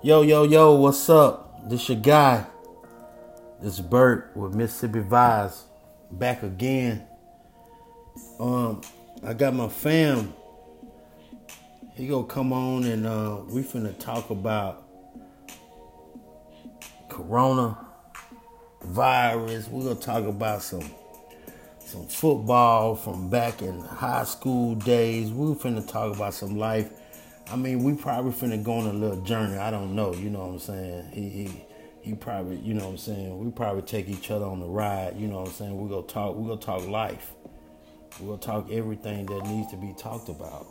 Yo, yo, yo, what's up? This your guy. This Bert with Mississippi Vibes back again. Um, I got my fam. He gonna come on and uh, we finna talk about Corona virus. We're gonna talk about some some football from back in high school days. We're finna talk about some life I mean, we probably finna go on a little journey. I don't know. You know what I'm saying? He he he probably, you know what I'm saying. We probably take each other on the ride. You know what I'm saying? We go talk. We go talk life. We gonna talk everything that needs to be talked about.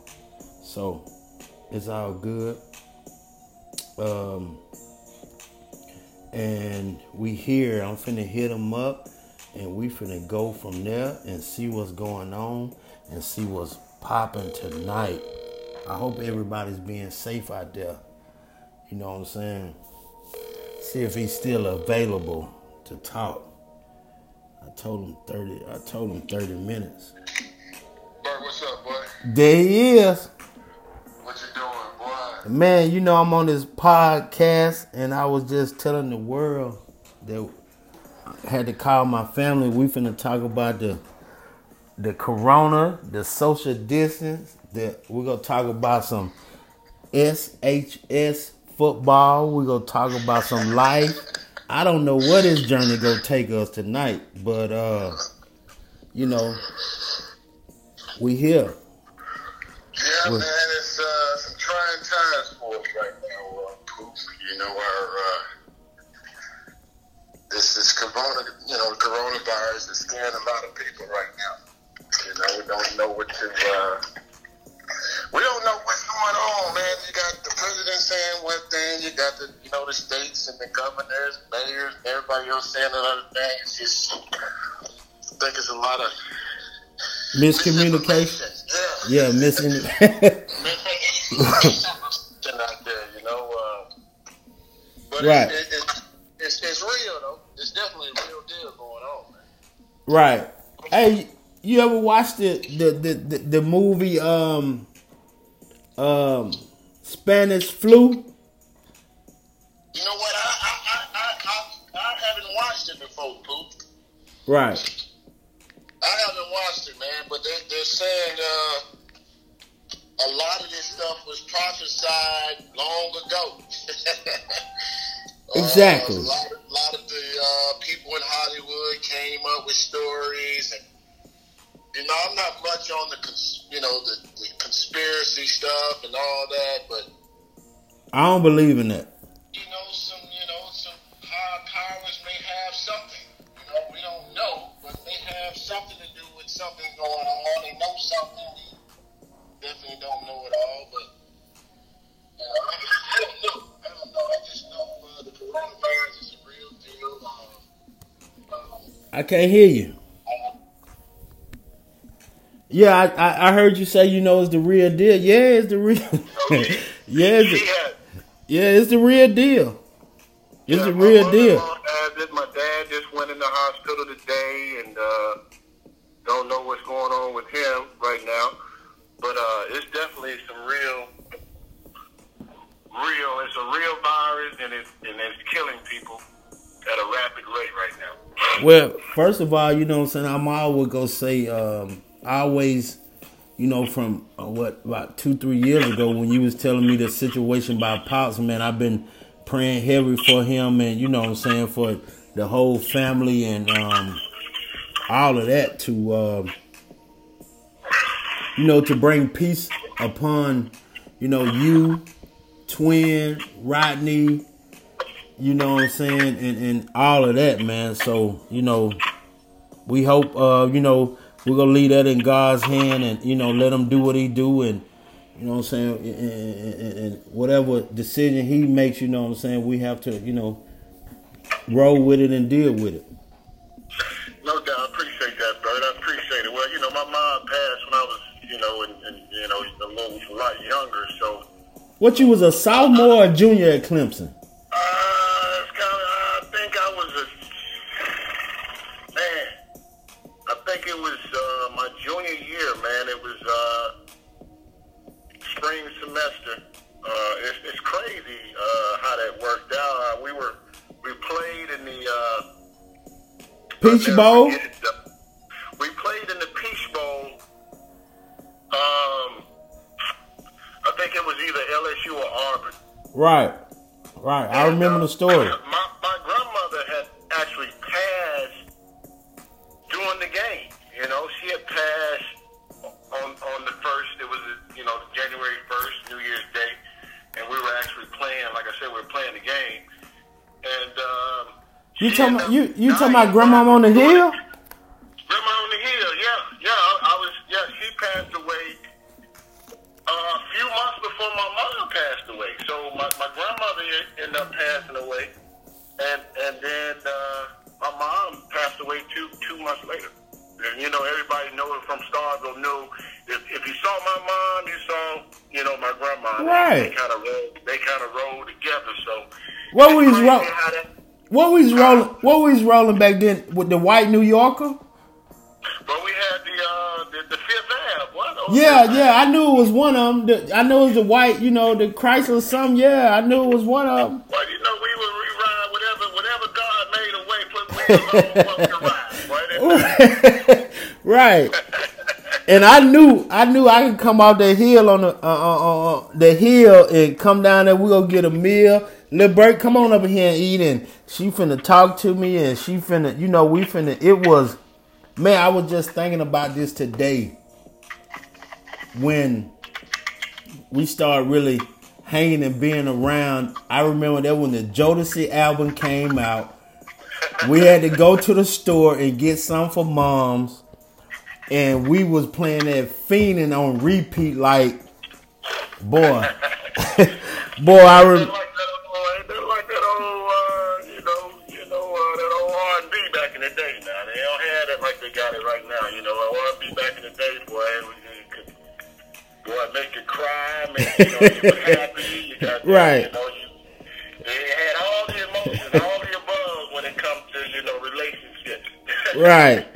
So it's all good. Um, and we here. I'm finna hit him up, and we finna go from there and see what's going on and see what's popping tonight. I hope everybody's being safe out there. You know what I'm saying? See if he's still available to talk. I told him 30 I told him 30 minutes. Bert, what's up, boy? There he is. What you doing, boy? Man, you know I'm on this podcast and I was just telling the world that I had to call my family. We finna talk about the the corona, the social distance, that we're gonna talk about some SHS football. We're gonna talk about some life. I don't know what this journey gonna take us tonight, but uh, you know, we here. Yeah, man, it's uh, some trying times for us right now, uh, Poop. You know, our uh, this is corona, you know, coronavirus is scaring a lot of people right now. You know, we don't know what to. Uh, you got the you know the states and the governors, mayors, and everybody else saying another thing. It's just I think it's a lot of miscommunication. Yeah, yeah, missing. out there, you know. Uh, but right. It, it, it's, it's it's real though. It's definitely a real deal going on, man. Right. Hey, you ever watched the the the, the, the movie um um, Spanish flu? You know what? I I, I, I, I haven't watched it before, Poop. Right. I haven't watched it, man, but they, they're saying uh, a lot of this stuff was prophesied long ago. exactly. Uh, a lot of, lot of the uh, people in Hollywood came up with stories, and you know, I'm not much on the you know the conspiracy stuff and all that, but I don't believe in that. Powers may have something. You know, we don't know, but they have something to do with something going on. They know something. We definitely don't know it all, but you know, I, I don't know. I don't know. I just know uh, the coronavirus is a real deal. Um, um, I can't hear you. Yeah, I, I heard you say you know it's the real deal. Yeah, it's the real. yeah, it's the, yeah, it's the real deal. It's yeah, the real deal. My dad just went in the hospital today, and uh, don't know what's going on with him right now. But uh, it's definitely some real, real. It's a real virus, and it's and it's killing people at a rapid rate right now. Well, first of all, you know what I'm saying. I'm always gonna say. Um, I always, you know, from uh, what about two, three years ago when you was telling me the situation about Pops, man, I've been praying heavy for him, and you know what I'm saying for the whole family and um, all of that to, uh, you know, to bring peace upon, you know, you, twin, Rodney, you know what I'm saying, and and all of that, man. So you know, we hope, uh, you know we're gonna leave that in God's hand, and you know, let him do what he do, and you know what I'm saying, and, and, and, whatever decision he makes, you know what I'm saying, we have to, you know, roll with it and deal with it. No doubt, I appreciate that, Bert. I appreciate it. Well, you know, my mom passed when I was, you know, and, and you know, a little a lot younger, so. What you was a sophomore or junior at Clemson? Peach Bowl. We played in the Peach Bowl. Um, I think it was either LSU or Auburn. Right, right. I remember the story. talking about you you talking dying about grandma on the hill? Grandma on the hill, yeah, yeah. I, was, yeah. She passed away uh, a few months before my mother passed away. So my, my grandmother ended up passing away, and and then uh, my mom passed away two two months later. And you know, everybody know it from Starkville knew if, if you saw my mom, you saw you know my grandma. Right. They kind of rolled. They kind of rolled together. So What was wrong? how that- What was rolling? What was rolling back then with the white New Yorker? But we had the uh, the, the Fifth Ave. What? Oh, Yeah, Fifth yeah, I knew it was one of them. The, I knew it was the white, you know, the Chrysler something. Yeah, I knew it was one of them. Well, you know, we would rewrite whatever, whatever God made a way, put wheels on what we ride, right? right. And I knew, I knew I could come off the hill on the uh, uh, uh, uh, the hill and come down there. We go get a meal. Lil Bert, come on up here and eat. And she finna talk to me, and she finna, you know, we finna. It was, man. I was just thinking about this today when we started really hanging and being around. I remember that when the Jodeci album came out, we had to go to the store and get some for moms, and we was playing that fiending on repeat. Like, boy, boy, I They're make you cry, make you, know, you was happy. You got, Right. You know, you, had all the emotions, all the above when it comes to you know relationships. right,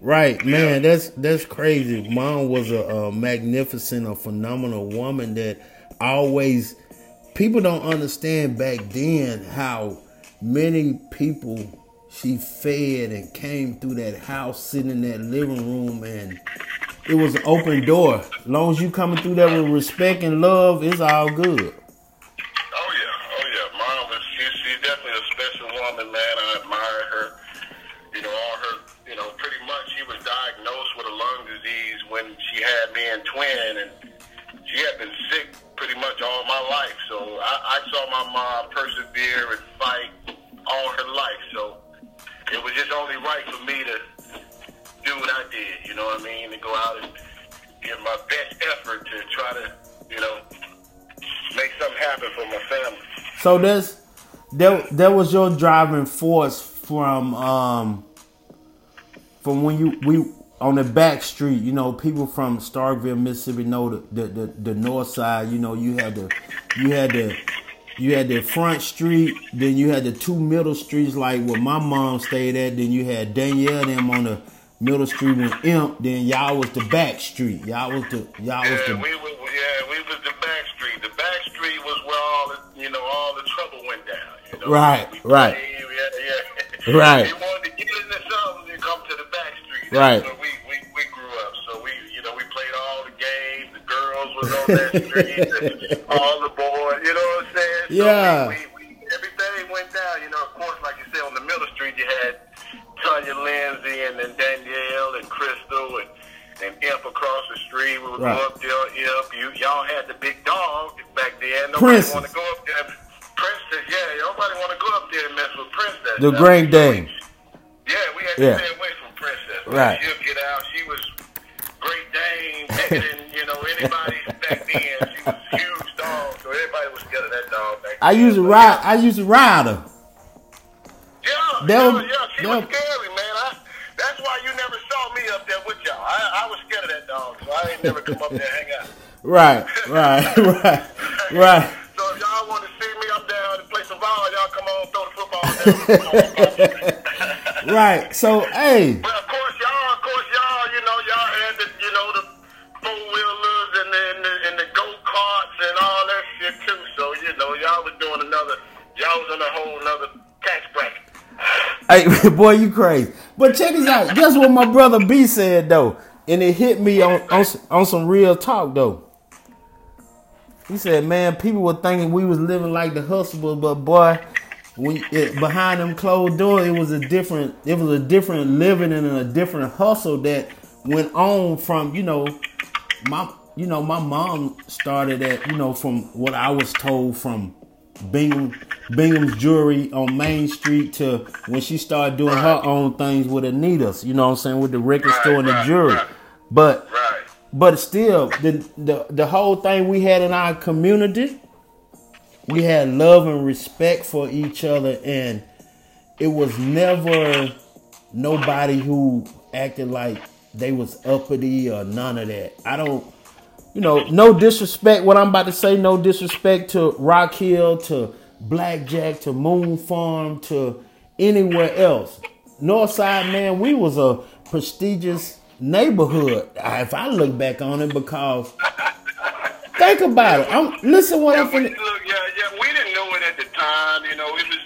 right, man. That's that's crazy. Mom was a, a magnificent, a phenomenal woman that always. People don't understand back then how many people she fed and came through that house, sitting in that living room, and it was an open door. As long as you coming through there with respect and love, it's all good. Oh yeah, oh yeah. Mom was she, she's definitely a special woman, man. I admire her. You know, all her you know, pretty much she was diagnosed with a lung disease when she had me and twin and she had been sick pretty much all my life. So I, I saw my mom persevere and fight all her life. So it was just only right for me to do what I did, you know what I mean? To go out and give my best effort to try to, you know, make something happen for my family. So this, that that was your driving force from um from when you we on the back street, you know, people from Starkville, Mississippi know the the, the, the north side, you know, you had the you had the you had the front street, then you had the two middle streets like where my mom stayed at, then you had Danielle them on the middle street was Imp, then y'all was the back street. Y'all was the y'all was Yeah, the we was yeah, we was the back street. The back street was where all the you know all the trouble went down. You know? Right, we right. played, yeah, yeah. Right. You wanted to get into something, you come to the back street. That's Right. Where we, we we grew up, so we you know we played all the games. The girls was on that street, all the boys. You know what I'm saying? So Yeah. We, we, we, everything went down. You know, of course, like you said, on the middle street, you had Tanya Lindsay and then across the street, we would Right. go up there. Imp, you y'all had the big dog back then. Nobody Princess. want to go up there. Princess, yeah, nobody want to go up there and mess with Princess. the Great Dane. yeah, we had to Yeah. stay away from Princess. Right. She'll get out. She was Great Dane, bigger than, you know, anybody back then. She was a huge dog, so everybody was scared of that dog back I then. used to ride I used to ride her. Yeah, That yeah, was- yeah. She that- was scary, man. I, that's why you never saw me up there with y'all. I, I was scared of that dog, so I ain't never come up there and hang out. Right, right, right, right. So if y'all want to see me up there and play some ball, y'all come on, throw the football down. Right. So, hey, But of course, y'all, of course, y'all, you know, y'all had the, you know, the four wheelers and the, and the, and the go karts and all that shit too. So you know, y'all was doing another y'all was in a whole nother tax bracket. Hey, boy, you crazy. But check this out. Guess what my brother B said though, and it hit me on on, on some real talk though. He said, "Man, people were thinking we was living like the hustlers, but boy, when it, behind them closed doors, it was a different. It was a different living and a different hustle that went on from you know my you know my mom started at you know from what I was told from Bingham Bingham's jewelry on Main Street to when she started doing her own things with Anita's. You know what I'm saying with the record store and the jewelry. But." Right. But still, the, the the whole thing we had in our community, we had love and respect for each other, and it was never nobody who acted like they was uppity or none of that. I don't, you know, no disrespect. What I'm about to say, no disrespect to Rock Hill, to Blackjack, to Moon Farm, to anywhere else. Northside, man, we was a prestigious neighborhood. If I look back on it, because think about it. I'm listen what I'm Yeah, we, finna. look, yeah, yeah, we didn't know it at the time. You know, it was.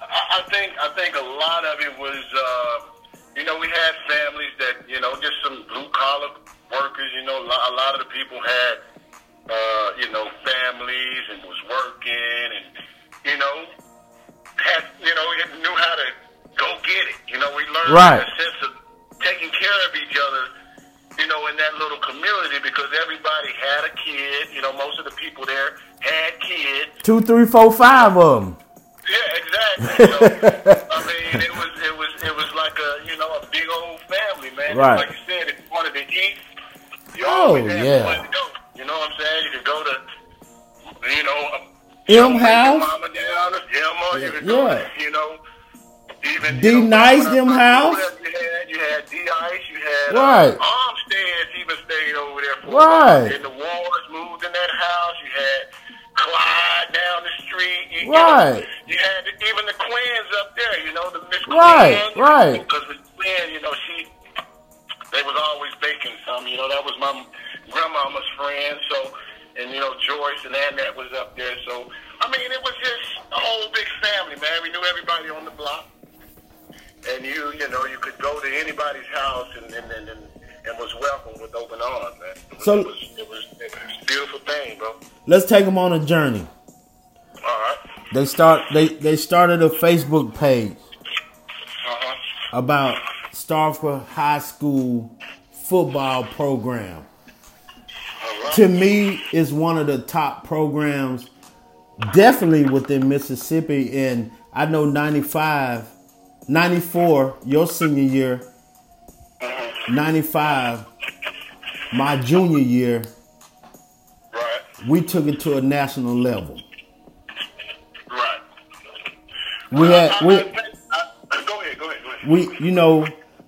I, I think, I think a lot of it was. Uh, you know, we had families that, you know, just some blue collar workers. You know, a lot, a lot of the people had, uh, you know, families and was working, and you know, had, you know, knew how to go get it. You know, we learned Right. a sense of taking care of each other you know, in that little community because everybody had a kid. You know, most of the people there had kids. Two, three, four, five of them. Yeah, exactly. So, I mean, it was it was it was like a you know a big old family, man. Right. Like you said, if you wanted to eat, you Oh, yeah. to go. You know what I'm saying? You could go to, you know, M your House. mama down to Emma. You could go, Yeah. you know. Even, D you know, Nice, uh, them uh, house. moved there, You had, you had D Ice, you had uh, Right. uh, Armstead even stayed over there for Right. And the Wars moved in that house. You had Clyde down the street. You, Right. You, know, you had the, even the Quins up there. You know the Miss Right, Quinn. right. Because Miss Quinn, you know she, they was always baking some. You know that was my grandmama's friend. So. And you know Joyce and Annette was up there, so I mean it was just a whole big family, man. We knew everybody on the block and you you know you could go to anybody's house and and and, and, and was welcomed with open arms, man. It was, So- it was, it was it was a beautiful thing, bro. Let's take them on a journey. All right. They start. They they started a Facebook page Uh huh. about Starkville High School football program. Right. To me, is one of the top programs, definitely within Mississippi. And I know 95, 94, your senior year, uh-huh. 95, my junior year, Right. we took it to a national level. Right. We uh, had I, I, we. I, go ahead. Go ahead. Go ahead. we you know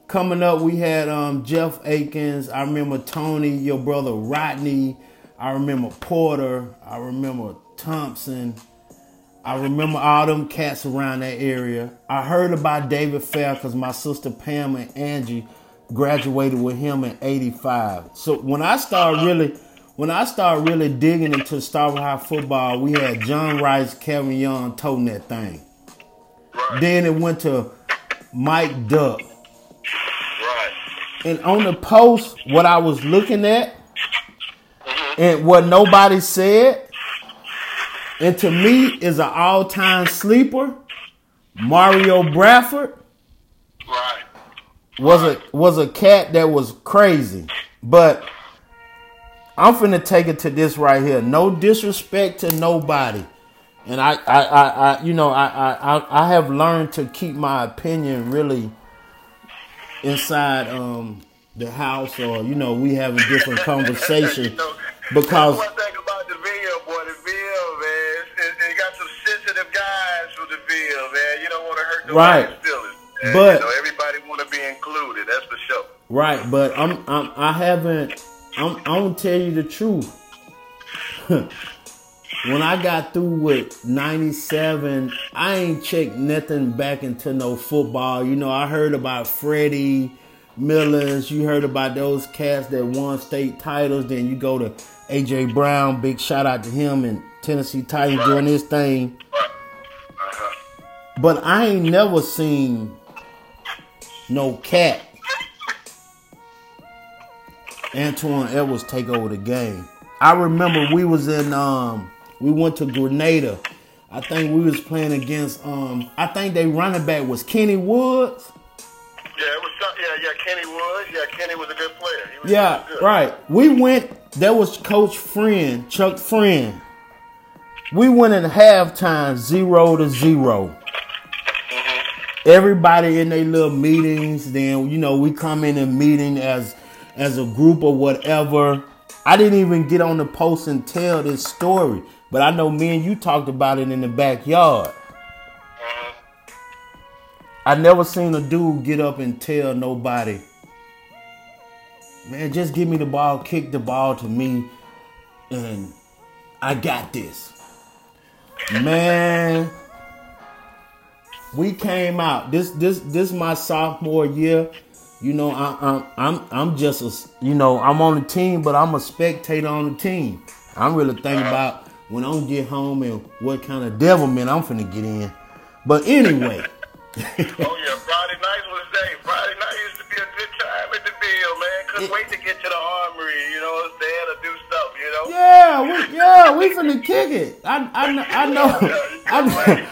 coming up we had um jeff akins i remember tony your brother rodney i remember porter i remember thompson i remember all them cats around that area. I heard about david fair because my sister pam and angie graduated with him in 85 so when i started really when i started really digging into Starkville high football we had john rice kevin young toting that thing. Then it went to mike duck. And on the post, what I was looking at and what nobody said, and to me is an all-time sleeper. Mario Bradford Right. was a was a cat that was crazy, but I'm finna take it to this right here. No disrespect to nobody, and I I, I, I you know I, I I have learned to keep my opinion really inside um the house or you know we having different conversations You know, because one thing about the Ville, boy. Right. But- you know, everybody want to be included. That's for sure. Right, but I'm, I'm I haven't I'm I'm gonna tell you the truth. when I got through with 97, I ain't checked nothing back into no football. You know, I heard about Freddie Millers, you heard about those cats that won state titles, then you go to AJ Brown, big shout out to him and Tennessee Titans doing his thing. But I ain't never seen no cat Antuan Edwards take over the game. I remember we was in um we went to Grenada. I think we was playing against um I think they running back was Kenny Woods. Yeah, it was some- yeah, yeah. Kenny Woods. Yeah, Kenny was a good player. He was Yeah, good. right. We went. There was Coach Friend, Chuck Friend. We went in halftime zero to 0 Everybody in their little meetings. Then you know we come in a meeting as as a group or whatever. I didn't even get on the post and tell this story, but I know me and you talked about it in the backyard. I never seen a dude get up and tell nobody, man, just give me the ball, kick the ball to me, and I got this. Man, we came out. This this this my sophomore year. You know, I, I'm I'm I'm just a you know I'm on the team, but I'm a spectator on the team. I'm really thinking about when I'm get home and what kind of devilment I'm finna get in. But anyway. Oh yeah, Friday night was day. Friday night used to be a good time at the Ville, man. Couldn't It- wait to get to the armory. You know, what I'm saying to do stuff. You know. Yeah, we, yeah, we finna kick it. I, I, I know. I,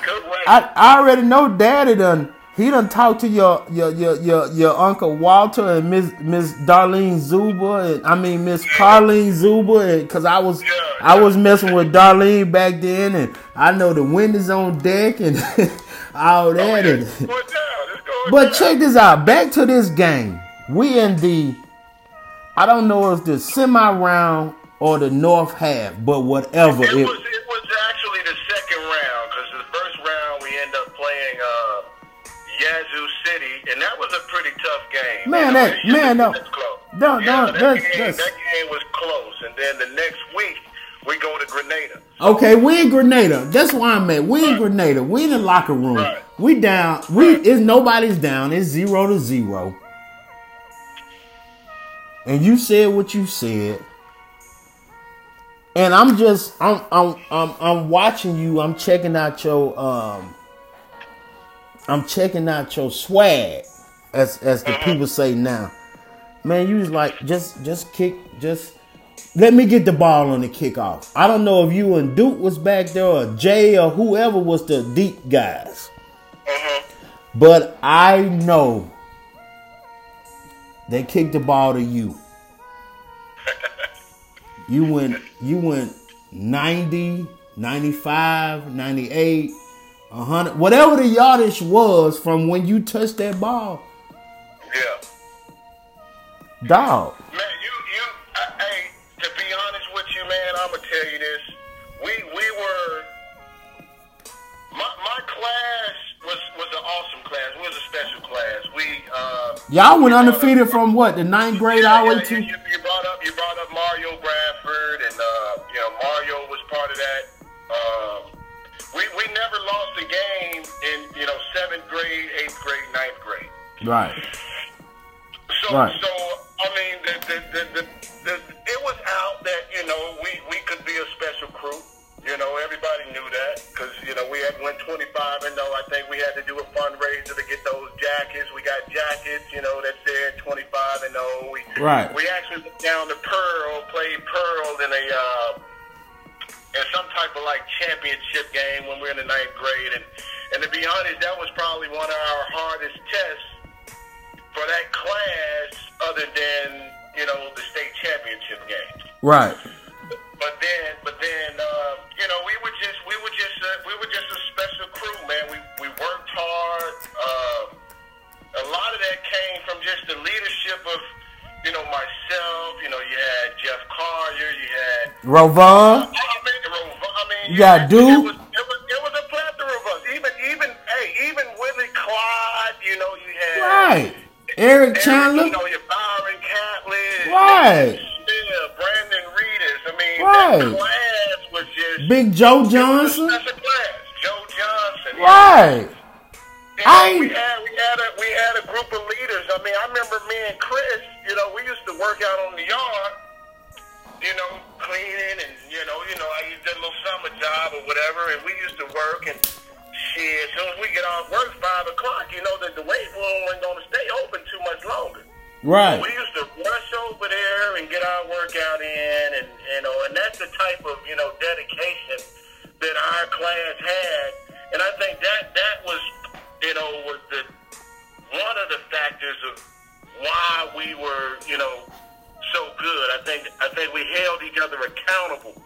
I, I already know. Daddy done. He done talked to your your your your, your uncle Walter and Miss Miss Darlene Zuba and I mean Miss Carlene Zuba and cause I was I was messing with Darlene back then and I know the wind is on deck and all that and. Down. But check this out. Back to this game. We in the I don't know if the semi round or the north half, but whatever It it, was it was actually the second round because the first round we end up playing uh, Yazoo City, and that was a pretty tough game. Man, that- man, no. close. No, yeah, no, that, that's- game, that's- that game was close, and then the next week we go to Grenada. Okay, we in Grenada. That's where I'm at. We in Grenada. We in the locker room. Right. We down. We is nobody's down. It's zero to zero. And you said what you said. And I'm just I'm I'm I'm I'm watching you. I'm checking out your um I'm checking out your swag as as the people say now. Man, you was like just just kick just let me get the ball on the kickoff. I don't know if you and Duke was back there or Jay or whoever was the deep guys. Mhm. But I know they kicked the ball to you. You went you went 90, 95, 98, 100, whatever the yardage was from when you touched that ball. Yeah. Dog. Man, you, you, I, hey, to be honest with you, man, I'm gonna tell you this. Y'all went undefeated from what? The ninth grade yeah, all the way to you, you brought up, you brought up Mario Bradford, and uh, you know Mario was part of that. Um, we, we never lost a game in you know seventh grade, eighth grade, ninth grade. Right. So, Right. so I mean, the, the, the, the, Right. we actually went down to Pearl, played Pearl in a uh, in some type of like championship game when we were in the ninth grade, and and to be honest, that was probably one of our hardest tests for that class, other than you know the state championship game. Right. Rovon. I mean, Rov- I You got Duke? It was, it was, it was a plethora of us. Even, even, hey, even Willie Clyde. You know, you had Right. Eric Chandler. You know, your Byron Catlin. Right. Yeah, Brandon Reedus. I mean, Right. that class was just Big Joe it was a Johnson. class. Joe Johnson. Right. You know, I- we had we had a we had a group of leaders. I mean, I remember me and Chris. You know, we used to work out on the yard. You know, cleaning and you know, you know, I used that little summer job or whatever, and we used to work and shit. As soon as we get off work five o'clock, you know that the weight room wasn't going to stay open too much longer. Right. We used to rush over there and get our workout in, and you know, and that's the type of you know dedication that our class had, and I think that that was you know was the one of the factors of why we were you know so good. I think I think we held each other accountable.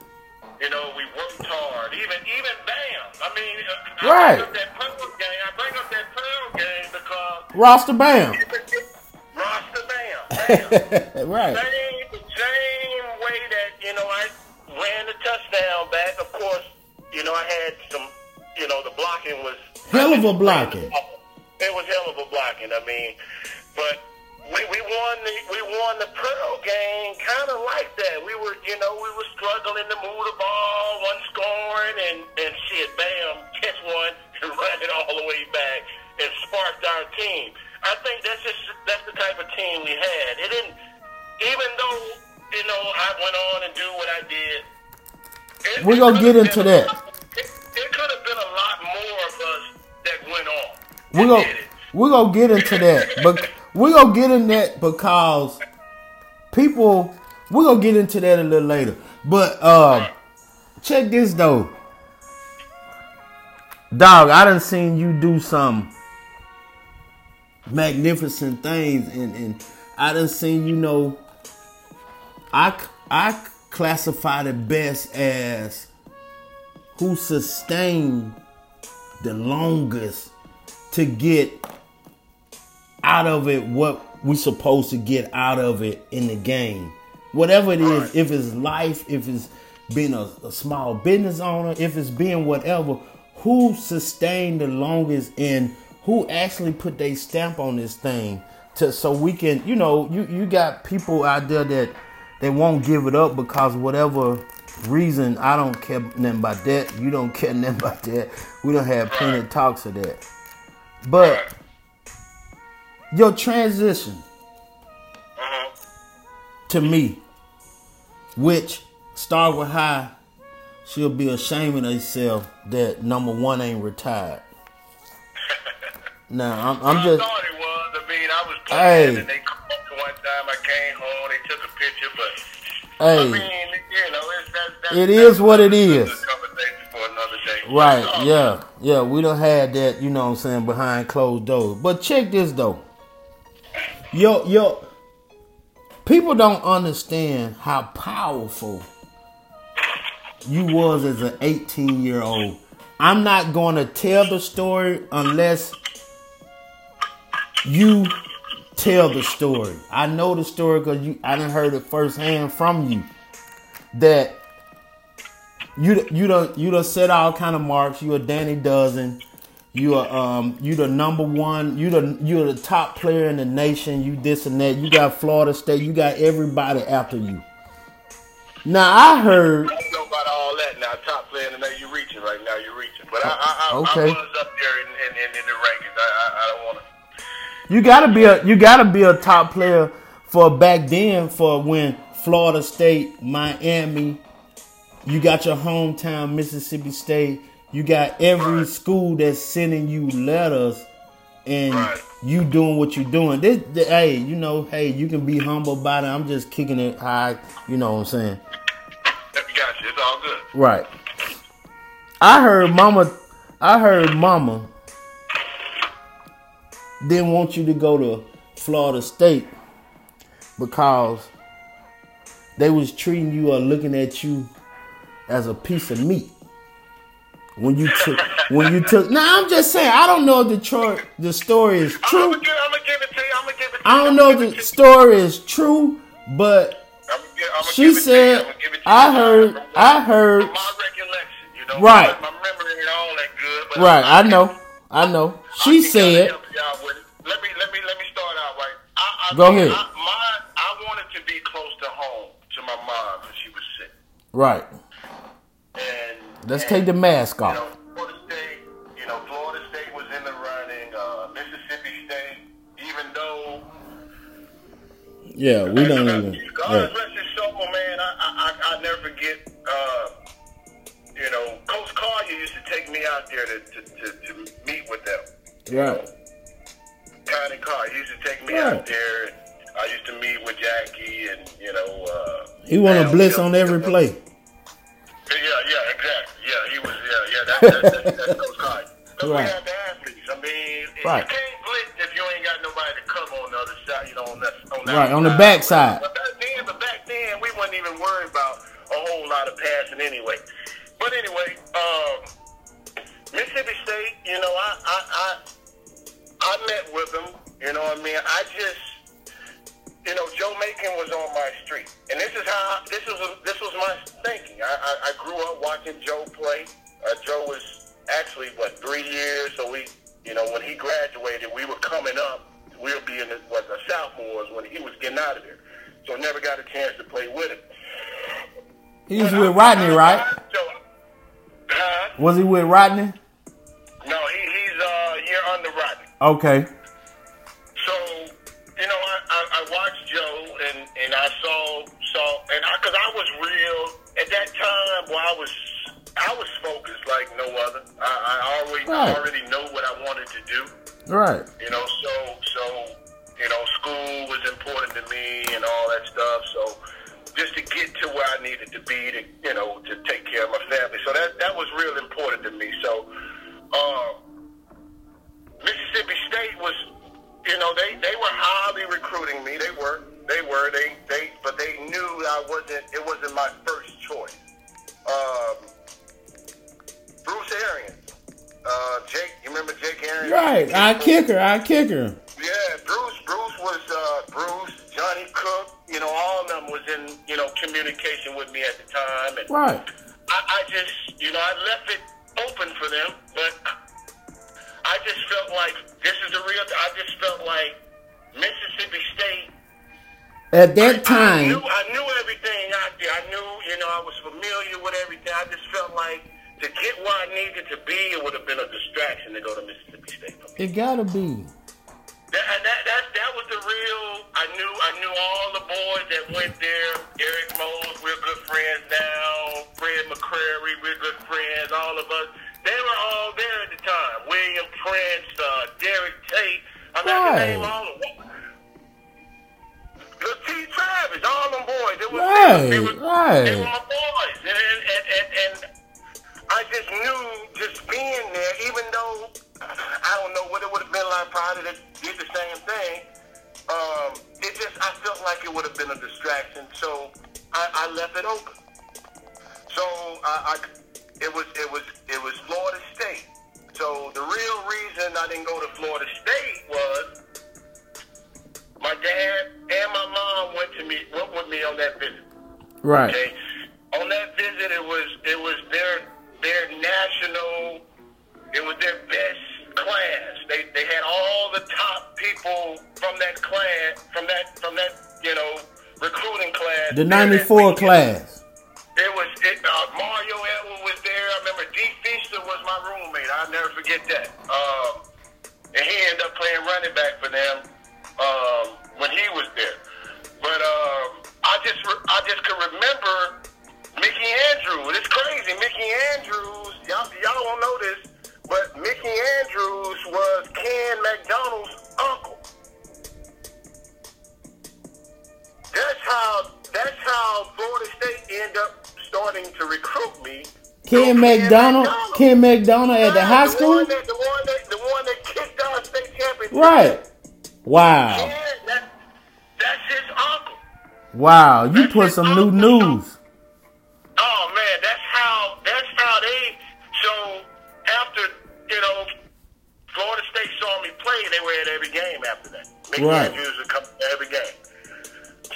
You know, we worked hard. Even even Bam. I mean, uh, I Right. bring up that Pearl game. I bring up that Pearl game because Roster Bam. Roster Bam. Bam. right. Same, same way that, you know, I ran the touchdown back. Of course, you know, I had some, you know, the blocking was. Hell of a blocking. It was hell of a blocking. I mean, but we, we won the we won the Pearl game kind of like that. We were, you know, we were struggling to move the ball, one scoring, and and shit, bam, catch one and run it all the way back and sparked our team. I think that's just that's the type of team we had. It didn't, even though you know I went on and do what I did. it- We're gonna get into that. lot- It, it could have been a lot more of us that went on. We're gonna we're gonna get into that, but we're gonna get in that because people we're gonna get into that a little later. But um, check this though, dog. I done seen you do some magnificent things, and and I done seen you know. I I classify it best as who sustained the longest to get out of it what we supposed to get out of it in the game. Whatever it is, if it's life, if it's being a, a small business owner, if it's being whatever, who sustained the longest and who actually put their stamp on this thing to so we can, you know, you you got people out there that they won't give it up because whatever reason I don't care nothing about that. You don't care nothing about that. We don't have plenty of talks of that. But your transition Uh-huh. to me, which start with high, she'll be ashamed of herself that number one ain't retired. Now I'm, I'm I just thought it was. I mean, I was playing Hey. and they called one time. I came home. They took a picture, but I mean, you know, it's that. that It that's is what it is. conversation for another day. right, yeah, yeah. We don't have that, you know what I'm saying, behind closed doors. But check this though, yo, yo, people don't understand how powerful you was as an 18 year old. I'm not going to tell the story unless you tell the story. I know the story because you I didn't heard it firsthand from you that you you done you done set all kind of marks. You a Danny Dozen. You are um you the number one. You the you're the top player in the nation. You this and that. You got Florida State. You got everybody after you. Now I heard I know about all that now. Top player, and now you're reaching right now. You're reaching, but I, I, I, Okay. I was up there in, in, in, in the rankings. I, I, I don't want to. You gotta be a you gotta be a top player for back then for when Florida State, Miami, you got your hometown Mississippi State, you got every school that's sending you letters and you doing what you're doing. This, th- hey, you know, hey, you can be humble about it. I'm just kicking it high, you know what I'm saying? Gotcha. It's all good. Right. I heard mama I heard mama didn't want you to go to Florida State because they was treating you or looking at you as a piece of meat. When you took when you took Now I'm just saying I don't know if Detroit the story is I'm true. gonna, give, I'm gonna give it to you. I'm gonna give it to you. I don't know if the it to you. story is true, but I'm gonna give- I'm She give it to you. said- I'm gonna give it to you. I heard- From I heard- my recollection, you know, Right. My memory ain't all that good, but right, I know. I know. She I said help y'all with it. Let me let me let me start out right. I, I Go ahead. I, my, I wanted to be close to home to my mom when she was sick, Right. And Let's and, take the mask You off. know, Florida State. You know, Florida State was in the running. Uh, Mississippi State, even though Yeah, we don't even. God Yeah. rest his soul, man. I I I I'll never forget. Uh, you know, Coach Collier used to take me out there to to, to, to meet with them. Right. Tiny car. He used to take me Right. out there. I used to meet with Jackie, and you know. Uh, He want to Al- blitz on every play. Yeah, yeah, exactly. Yeah, he was. Yeah, yeah. That, that, that, that's those guys. Because Right. we have the athletes. I mean, Right. you can't blitz if you ain't got nobody to come on the other side. You know, on that on that Right, on the backside. But back then, but back then, we wasn't even worried about a whole lot of passing anyway. But anyway, um, Mississippi State. You know, I I I, I met with them. You know, what I mean, I just you know, Joe Macon was on my street, and this is how this was this was my thinking. I, I, I grew up watching Joe play. Uh, Joe was actually what three years, so we, you know, when he graduated, we were coming up. We were being what the sophomores when he was getting out of there, so never got a chance to play with him. He was with Rodney, right? So, huh? Was he with Rodney? No, he, he's uh, a year under Rodney. Okay. So, you know, I, I, I watched Joe and, and I saw saw and I because I was real at that time. Well, I was I was focused like no other. I, I always Right. already know what I wanted to do. Right. You know, so so you know, school was important to me and all that stuff. So just to get to where I needed to be to you know to take care of my family. So that that was real important to me. So. Right. I kicker. I kicker. Yeah, Bruce. Bruce was uh, Bruce. Johnny Cook. You know, all of them was in you know communication with me at the time, and Right. I, I just, you know, I left it open for them, but I just felt like this is the real. I just felt like Mississippi State. At that I time, knew, I knew everything out there. I knew, you know, I was familiar with everything. I just felt like to get where I needed to be, it would have been a distraction to go to Mississippi State for me. It gotta be. That, that, that, that was the real. I knew I knew all the boys that went there. Eric Moulds, we're good friends now. Fred McCrary, we're good friends. All of us. They were all there at the time. William Prince, uh, Derek Tate. I mean, I can name all of them. The T. Travis, all them boys. It was, Right, they were, right. They were my boys, and, and, and, and I just knew just being there, even though I don't know what it would have been like probably to did the same thing. Um, it just I felt like it would have been a distraction, so I, I left it open. So I, I it was it was it was Florida State. So the real reason I didn't go to Florida State was my dad and my mom went to me went with me on that visit. Right. Okay. On that visit, it was it was their their national, it was their best class. They they had all the top people from that class, from that from that you know recruiting class. The '94 class. It was it, uh, Mario Edward was there. I remember D. Feaster was my roommate. I'll never forget that. Um, and he ended up playing running back for them um, when he was there. But um, I just re- I just could remember Mickey Andrews. It's crazy. Mickey Andrews. Y'all y'all don't know this, but Mickey Andrews was Ken McDonald's uncle. That's how that's how Florida State ended up starting to recruit me. Ken So McDonald. Ken McDonald at the high the school. One that, the one that the one that kicked our state championship. Right. Wow. Ken, that, that's his uncle. Wow. You put some new news. Oh man, that's saw they were at every game after that. Mickey Right. Andrews would come to every game.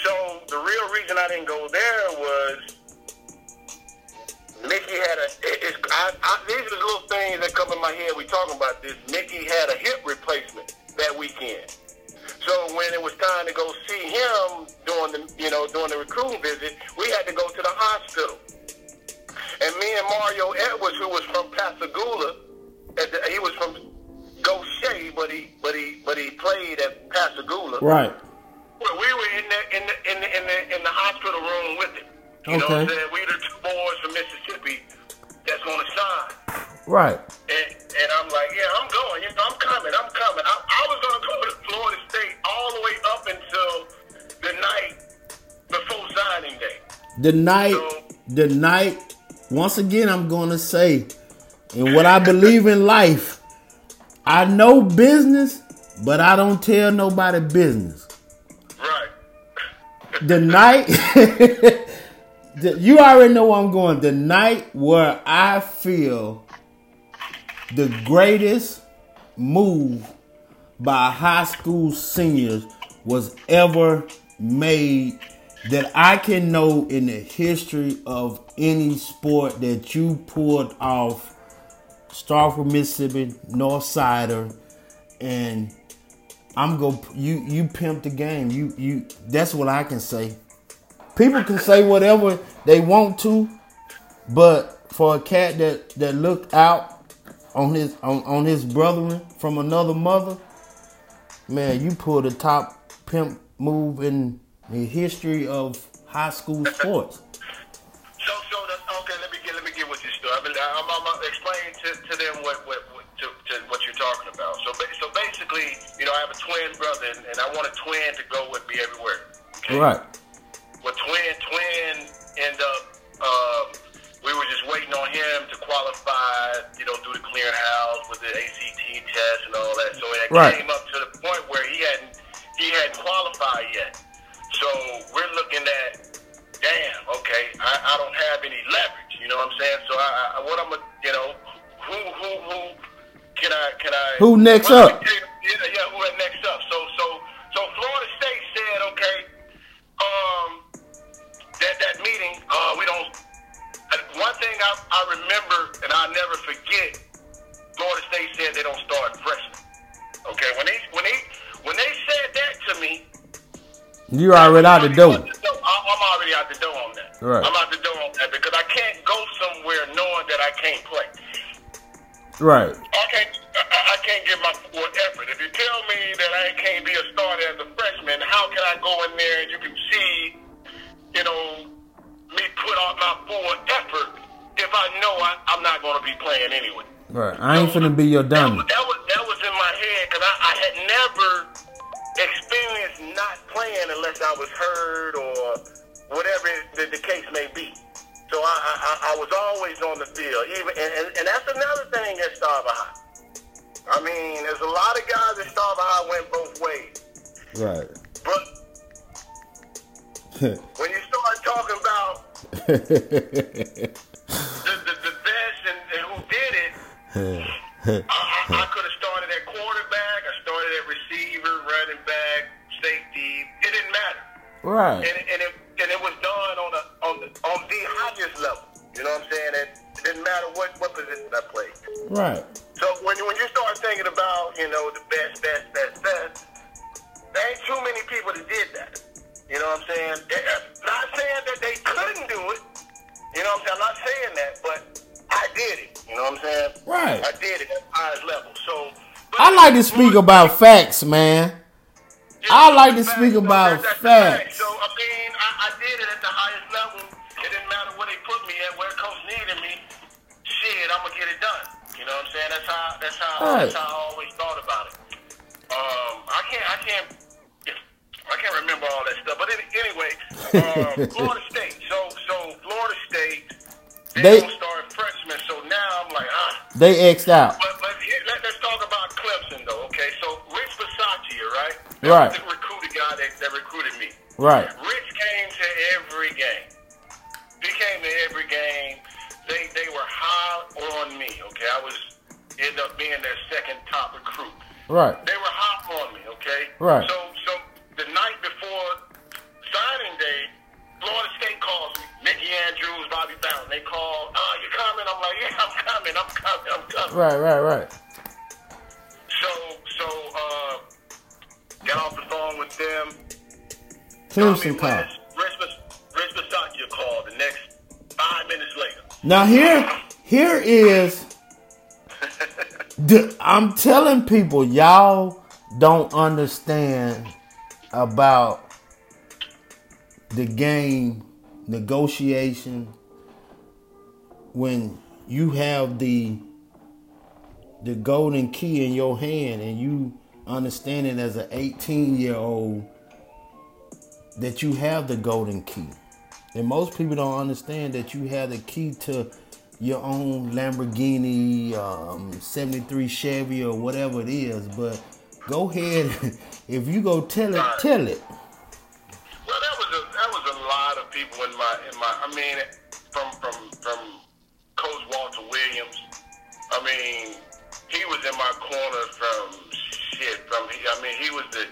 So the real reason I didn't go there was Mickey had a. It, it's, I, I, these are the little things that come in my head. We talking about this. Mickey had a hip replacement that weekend. So when it was time to go see him during the you know during the recruiting visit, we had to go to the hospital. And me and Mario Edwards, who was from Pascagoula, at the, he was from Gautier, but he but he but he played at Pascagoula. Right. Well, we were in the in the in the in the, in the hospital room with him. You know what I'm saying? We the two boys from Mississippi that's gonna sign. Right. And and I'm like, yeah, I'm going. You know, I'm coming. I'm coming. I, I was going to go to Florida State all the way up until the night before signing day. The night, so, the night. Once again, I'm going to say, and what I believe in life, I know business, but I don't tell nobody business. Right. the night. the, you already know where I'm going. The night where I feel the greatest move by high school seniors was ever made that I can know in the history of any sport that you pulled off Starkville, Mississippi, North Sider, and I'm go you you pimp the game. You you that's what I can say. People can say whatever they want to, but for a cat that that looked out on his on, on his brethren from another mother, man, you pulled the top pimp move in the history of high school sports. So, so okay, let me get let me get what you story. I mean, I'm, have a twin brother, and, and I want a twin to go with me everywhere. Okay? Right. Well, twin twin end up. Uh, we were just waiting on him to qualify, you know, through the clearinghouse with the ACT test and all that. So it right. came up to the point where he hadn't he hadn't qualified yet. So we're looking at, damn, okay, I, I don't have any leverage. You know what I'm saying? So I, I what I'm, you know, who who who can I can I? Who next up? Yeah, yeah, next up? So so so Florida State said, okay, um, that that meeting, uh, we don't one thing I, I remember and I'll never forget, Florida State said they don't start freshmen. Okay, when they when they when they said that to me, you are already out the door. I'm already out the door on that. Right. I'm out the door on that because I can't go somewhere knowing that I can't play. Right. I can't. Go in there and you can see, you know, me put out my full effort if I know I, am not going to be playing anyway. Right. I ain't so, finna be your dummy. That, that, was that was in my head because I, I had never experienced not playing unless I was hurt or whatever the, the case may be. So I, I, I was always on the field. Even and, and, and that's another thing at High. I mean, there's a lot of guys at Starkville High went both ways. Right. But when you start talking about the, the, the best and, and who did it, I, I could have started at quarterback. I started at receiver, running back, safety. It didn't matter. Right. And, and, it, and it was done on, a, on, the, on the highest level. You know what I'm saying? It, it didn't matter what, what position I played. Right. So when, when you start thinking about, you know, the best, best, best, best, there ain't too many people that did that. You know what I'm saying? Not saying that they couldn't do it. You know what I'm saying? I'm not saying that, but I did it. You know what I'm saying? Right. I did it at the highest level. So. I like to speak about facts, man. Yeah, I like to speak about so facts. So I mean, I, I, did it at the highest level. It didn't matter where they put me at, where coach needed me. Shit, I'm gonna get it done. You know what I'm saying? That's how. That's how. Right. That's how I always thought about it. Um, I can't. I can't I can't remember all that stuff. But anyway, uh, Florida State. So so Florida State. They, they don't start freshmen. So now I'm like, ah. They X'd out. But, but here, let, us talk about Clemson though. Okay, so Rich Bisaccia, right? That right. the recruited guy that, that recruited me. Right. Rich came to every game. He came to every game. They they were high on me. Okay, I was ended up being their second top recruit. Right. They were high on me. Okay. Right. So Florida State calls me. Mickey Andrews, Bobby Bowden. They call, oh, you coming? I'm like, yeah, I'm coming. I'm coming. I'm coming. Right, right, right. So, so, uh, got off the phone with them. Clemson call. Rich, Rich Bisaccia called the next five minutes later. Now here, here is. the, I'm telling people, y'all don't understand about the game negotiation when you have the the golden key in your hand and you understand it as an 18 year old that you have the golden key. And most people don't understand that you have the key to your own Lamborghini, um, 73 Chevy, or whatever it is. But go ahead, if you go tell it, tell it. People in my in my. I mean, from from from Coach Walter Williams. I mean, he was in my corner from shit. From I mean, he was the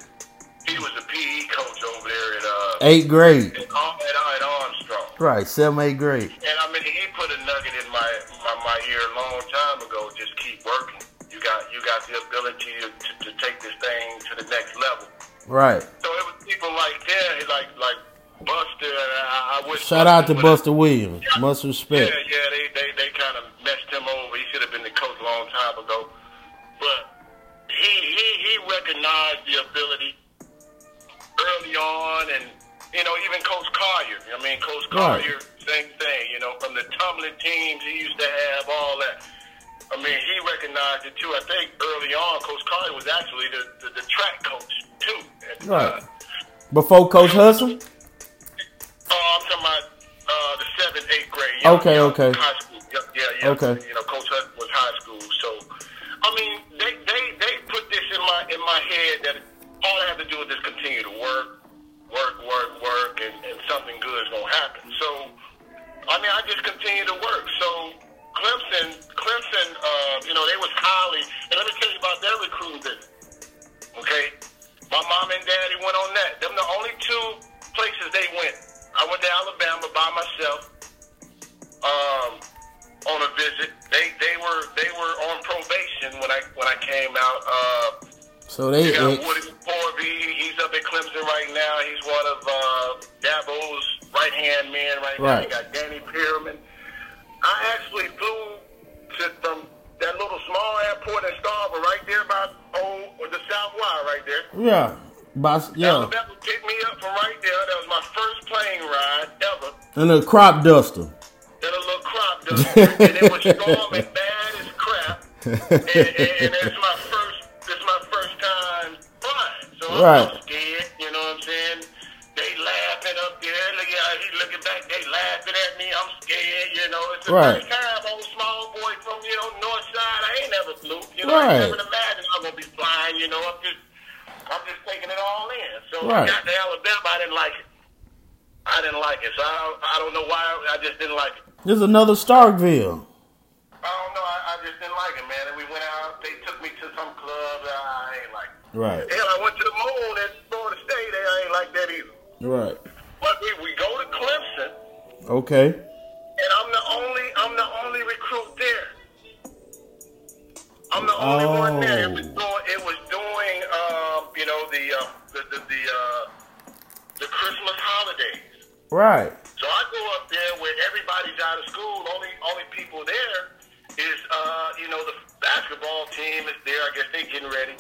he was the PE coach over there at uh eighth grade. At, at, Armstrong. Right, seven eighth grade. And I mean, he put a nugget in my my, my ear a long time ago. Just keep working. You got you got the ability to, to, to take this thing to the next level. Right. So it was people like that, like like Buster. I, I wish. Shout out to Buster Williams. Yeah, Much respect. Yeah, yeah. They they, they kind of messed him over. He should have been the coach a long time ago. But he he he recognized the ability early on, and you know even Coach Collier. I mean, Coach Collier, right. same thing. You know, from the tumbling teams he used to have, all that. I mean, he recognized it too. I think early on, Coach Collier was actually the, the, the track coach too. Right. Uh, Before Coach Hudson. Oh, I'm talking about uh, the seventh, eighth grade. Young, okay, young, okay. High school. Yeah, yeah, yeah. Okay. You know, Coach Hudson was high school, so I mean, they they they put this in my in my head that all I have to do is just continue to work, work, work, work, and, and something good is gonna happen. So, I mean, I just continue to work. So. Clemson, Clemson, uh, you know, they was highly, and let me tell you about their recruiting. Okay, my mom and daddy went on that. Them the only two places they went. I went to Alabama by myself um, on a visit. They they were they were on probation when I when I came out. Uh, so they. got Woody McCorvey. He's up at Clemson right now. He's one of uh, Dabo's right hand men right, right now. You got Danny Pearman. I actually flew to from that little small airport in Starkville right there by oh the South Y right there. Yeah. Bas- yeah. Alabama ever. And a crop duster. And a little crop duster. and it was storming bad as crap. And, and, and it's my first my first time flying. So I'm, right. I'm scared, you know what I'm saying? They laughing up there. Look at he's looking back, they laughing at me. I'm scared, you know. It's the right. first time old small boy from, you know, north side. I ain't never flew. You know, right. I never imagined I'm gonna be flying, you know. I'm just I'm just taking it all in. So right. I got to Alabama, I didn't like it. I didn't like it. So I don't, I don't know why. I just didn't like it. There's another Starkville. I don't know. I, I just didn't like it, man. And we went out. They took me to some club. I ain't like it. Right. Hell, I went to the moon at Florida State. I ain't like that either. Right. But we, we go to Clemson. Okay. And I'm the only I'm the only recruit there. I'm the only oh. one there. It was doing, it was doing um, you know, the uh, the the the, uh, the Christmas holidays. Right. So I go up there where everybody's out of school. Only only people there is uh, you know the basketball team is there. I guess they're getting ready.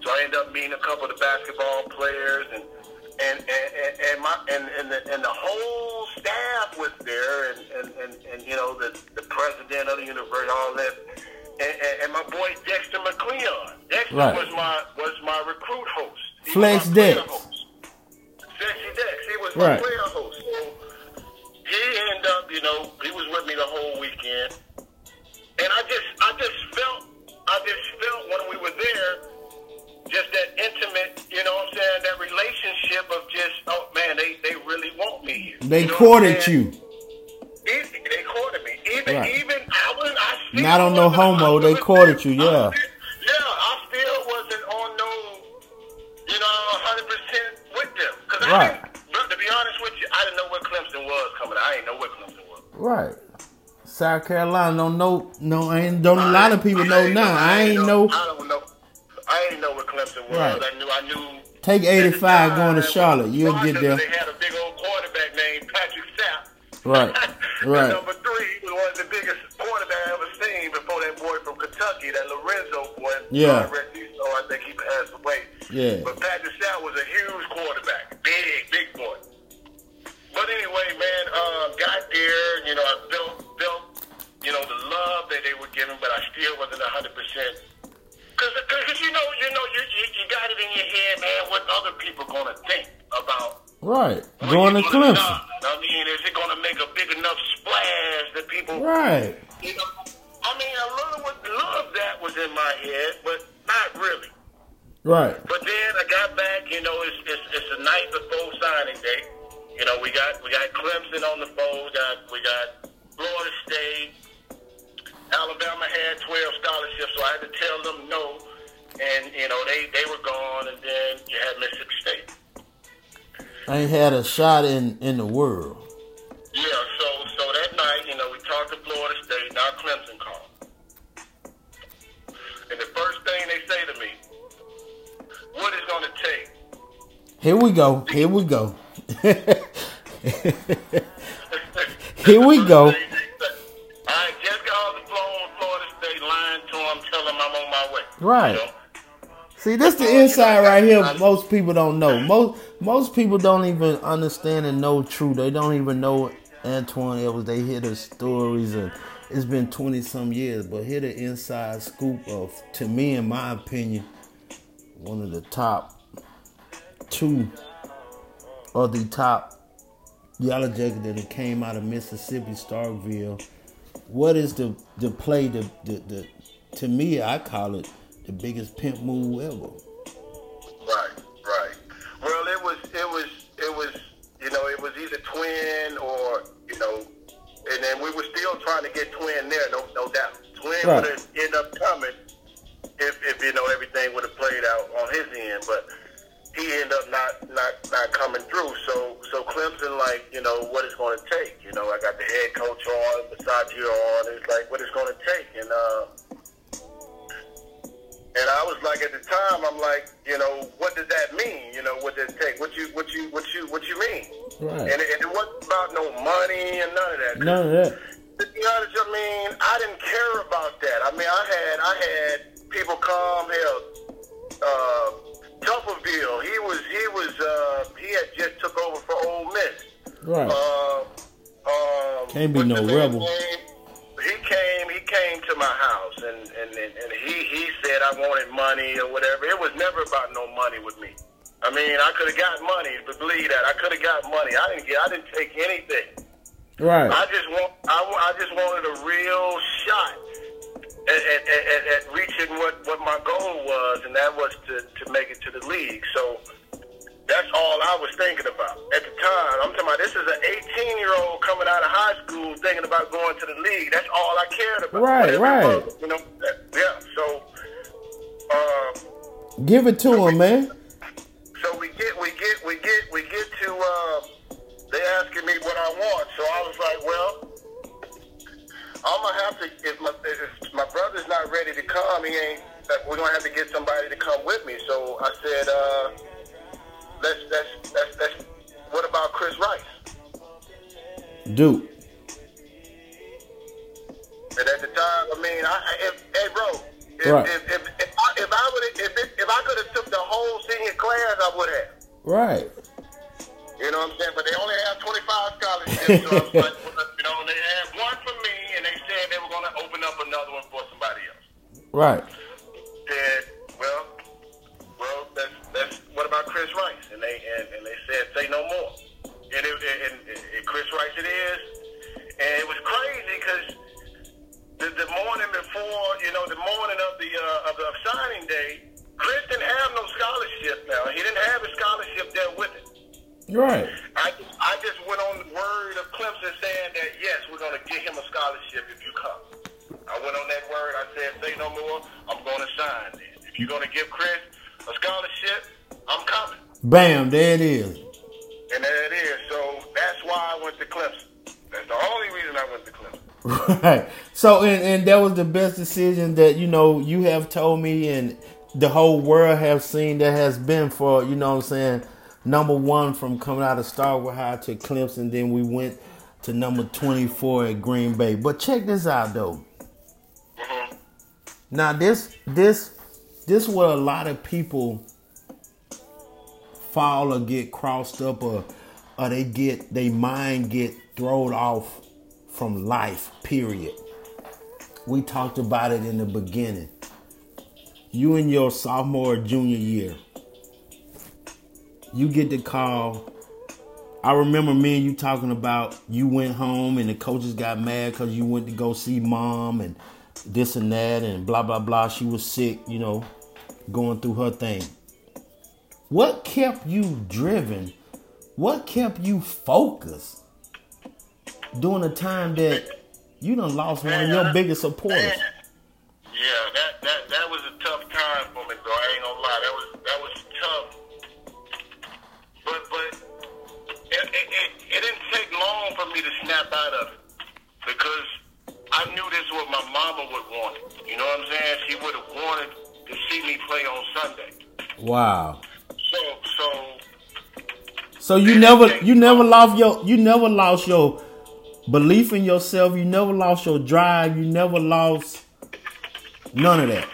So I end up meeting a couple of the basketball players and and and, and my and and the, and the whole staff was there and and, and, and you know the the president of the university all that and, and, and my boy Dexter McCleon. Dexter right. was my was my recruit host. He Flex Dex. Sexy Dex. He was my right. player host. So he ended up, you know, he was with me the whole weekend, and I just I just felt I just felt when we were there, just that intimate, you know what I'm saying, that relationship of just, oh man, they, they really want me here. They you know courted you. Even, they courted me. Even right. even I was I still not on no homo. They courted you, yeah. South Carolina don't know. No, I ain't. Don't a lot of people know now. I ain't know. I don't know. I ain't know what Clemson was. Right. I knew. I knew. Take 85 going to Charlotte. You'll get there. They had a big old quarterback named Patrick Sapp. Right. right. number three was one of the biggest quarterbacks I ever seen before that boy from Kentucky, that Lorenzo boy. Yeah. So I think he passed away. Yeah. But Patrick going to Clemson? I mean, is it gonna make a big enough splash that people right? You know, I mean, a little, a little of that was in my head, but not really. Right. But then I got back. You know, it's it's, it's the night before signing day. You know, we got we got Clemson on the phone. We got we got Florida State. Alabama had 12 scholarships, so I had to tell them no. And, you know, they, they were gone, and then ain't had a shot in, in the world. Yeah, so so that night, you know, we talked to Florida State, now Clemson called. And the first thing they say to me, what is going to take? Here we go. Here we go. Here we go. I just got off the phone with Florida State, lying to them, telling them I'm on my way. Right. You know? See, this the inside right here. Most people don't know. Most most people don't even understand and know truth. They don't even know Antuan Edwards. They hear the stories and it's been twenty some years, but hear the inside scoop of, to me, in my opinion, one of the top two or the top Yellow Jacket that came out of Mississippi, Starkville. What is the the play? The, the the to me, I call it the biggest pimp move ever. Twin there, no, no doubt. Twin Right. would have ended up coming if, if you know everything would have played out on his end, but he ended up not, not, not coming through. So, so Clemson, like, you know, what it's going to take. You know, I got the head coach on, Bisaccia on. It's like what it's going to take, and. uh and I was like, at the time, I'm like, you know, what does that mean? You know, what does it take? What you, what you, what you, what you mean? Right. And, it, and it wasn't about no money and none of that. None of that. To be honest, I mean, I didn't care about that. I mean, I had, I had people come here. Uh, Tuberville, he was, he was, uh, he had just took over for Ole Miss. Right. Uh, um, Can't be no rebel. name? He came. He came to my house, and and, and, and he he said I wanted money or whatever. It was never about no money with me. I mean, I could have got money, but believe that I could have got money. I didn't get. I didn't take anything. Right. I just want. I, I just wanted a real shot at, at, at, at, reaching what, what my goal was, and that was to, to make it to the league. So that's all I was thinking about at the time. I'm talking about this is an 18 year old coming out of high school thinking about going to the league. That's all I cared about. Right, right. was, You know. Yeah. So. Um, Give it to him, man. To come, he ain't. that We're gonna have to get somebody to come with me. So I said, uh, let's, let's, let's, let's. What about Chris Rice? Dude. And at the time, I mean, I, if, hey, bro, if, Right. if, if, if I, if I would if, it, if I could have took the whole senior class, I would have. Right. You know what I'm saying? But they only have 25 scholarships. was like, well, you know, they had one for me, and they said they were going to open up another one for somebody else. Right. Said, well, well, that's that's what about Chris Rice? And they and, and they said, say no more. And, it, and, and, Chris Rice it is. And it was crazy because the, the morning before, you know, the morning of the uh, of the signing day, Chris didn't have no scholarship. Now he didn't have a scholarship there with him. Right. I, I just went on the word of Clemson saying that yes, we're going to get him a scholarship if you come. I went on that word. I said, say no more. I'm going to sign then. If you're going to give Chris a scholarship, I'm coming. Bam, there it is. And there it is. So that's why I went to Clemson. That's the only reason I went to Clemson. Right. So and and that was the best decision that you know you have told me and the whole world have seen that has been for you know what I'm saying number one from coming out of Starkville High to Clemson. Then we went to number 24 at Green Bay. But check this out though. Now this this this what a lot of people fall or get crossed up or or they get they mind get thrown off from life, period. We talked about it in the beginning. You in your sophomore or junior year, you get the call. I remember me and you talking about you went home and the coaches got mad because you went to go see mom and this and that and blah blah blah. She was sick, you know, going through her thing. What kept you driven? What kept you focused during a time that you done lost one of your biggest supporters? Yeah, that, that that was You know what I'm saying? She would have wanted to see me play on Sunday. Wow. So so So you never you never lost your you never lost your belief in yourself, you never lost your drive, you never lost none of that.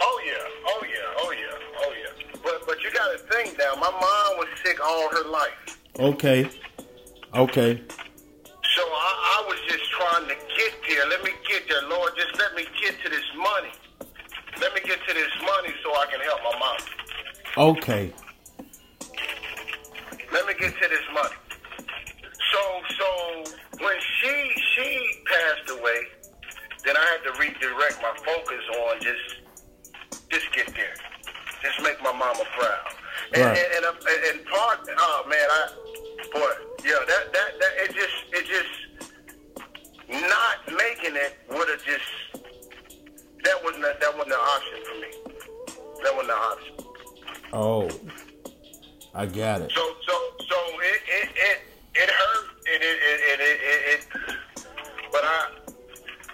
Oh yeah, oh yeah, oh yeah, oh yeah. But but you got to think now. My mom was sick all her life, Okay. Okay. Get there. Let me get there, Lord. Just let me get to this money. Let me get to this money so I can help my mom. Okay. Let me get to this money. So so when she she passed away, then I had to redirect my focus on just just get there, just make my mama proud. And Right. and, and, and, and part, oh man, I boy, yeah, that that that it just it just not making it would have just that wasn't a, that wasn't an option for me. That wasn't an option. Oh. I got it. So so so it it it, it hurt and it it, it it it it but I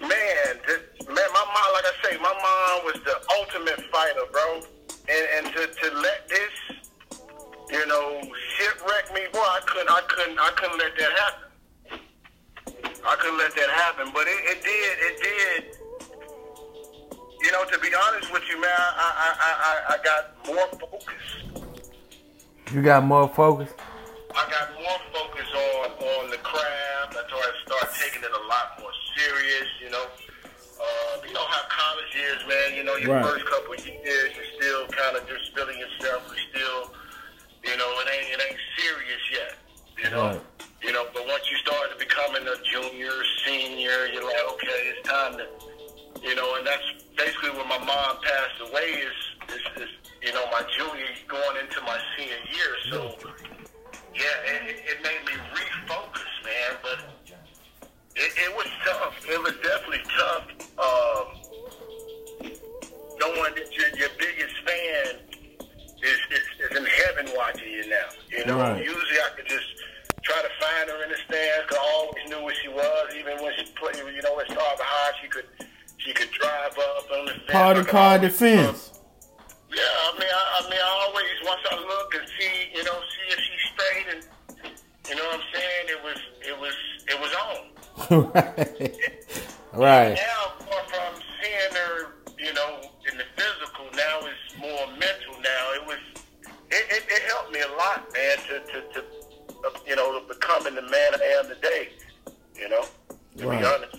man this, man my mom like I say my mom was the ultimate fighter bro and and to to let this you know shipwreck me boy I couldn't I couldn't I couldn't let that happen I couldn't let that happen but it, it did it did you know to be honest with you man I I I I, I got more focus You got more focus? I got more focus on on the craft. I thought I started taking it a lot more serious. You know, uh, you know how college is, man. You know, your Right. first couple of years, you're still kind of just feeling yourself. You're still, you know, it ain't it ain't serious yet. You know, Right. You know. But once you start to becoming a junior, senior, you're like, okay, it's time to, you know. And that's basically when my mom passed away. Is is, is you know my junior going into my senior year. So yeah, it, it- it made me refocus, man. But it, it was tough. It was definitely tough. Um, knowing that your, your biggest fan is, is, is in heaven watching you now. You know, Right. usually I could just try to find her in the stands. 'cause I always knew where she was, even when she played. You know, at Starkville High, she could she could drive up on the fence. I car defense. yeah, I mean, I, I mean, I always once I look and see, you know, see if she's straight, and you know what I'm saying. It was, it was, it was on. right. Right. Now, more from seeing her, you know, in the physical, now it's more mental. Now it was, it, it, it helped me a lot, man, to, to, to, you know, becoming the man I am today. You know, to Right. be honest.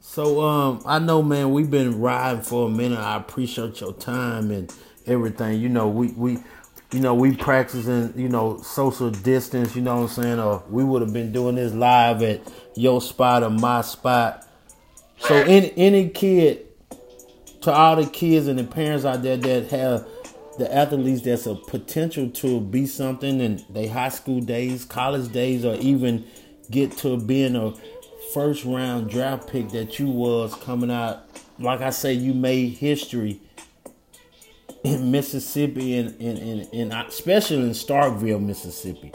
So um I know man we've been riding for a minute. I appreciate your time and everything. You know, we we you know, we practicing, you know, social distance, you know what I'm saying? Or we would have been doing this live at your spot or my spot. So any any kid to all the kids and the parents out there that have the athletes that's a potential to be something in they high school days, college days, or even get to being a first round draft pick that you was coming out. Like I say, you made history in Mississippi and in, in, in, especially in Starkville, Mississippi.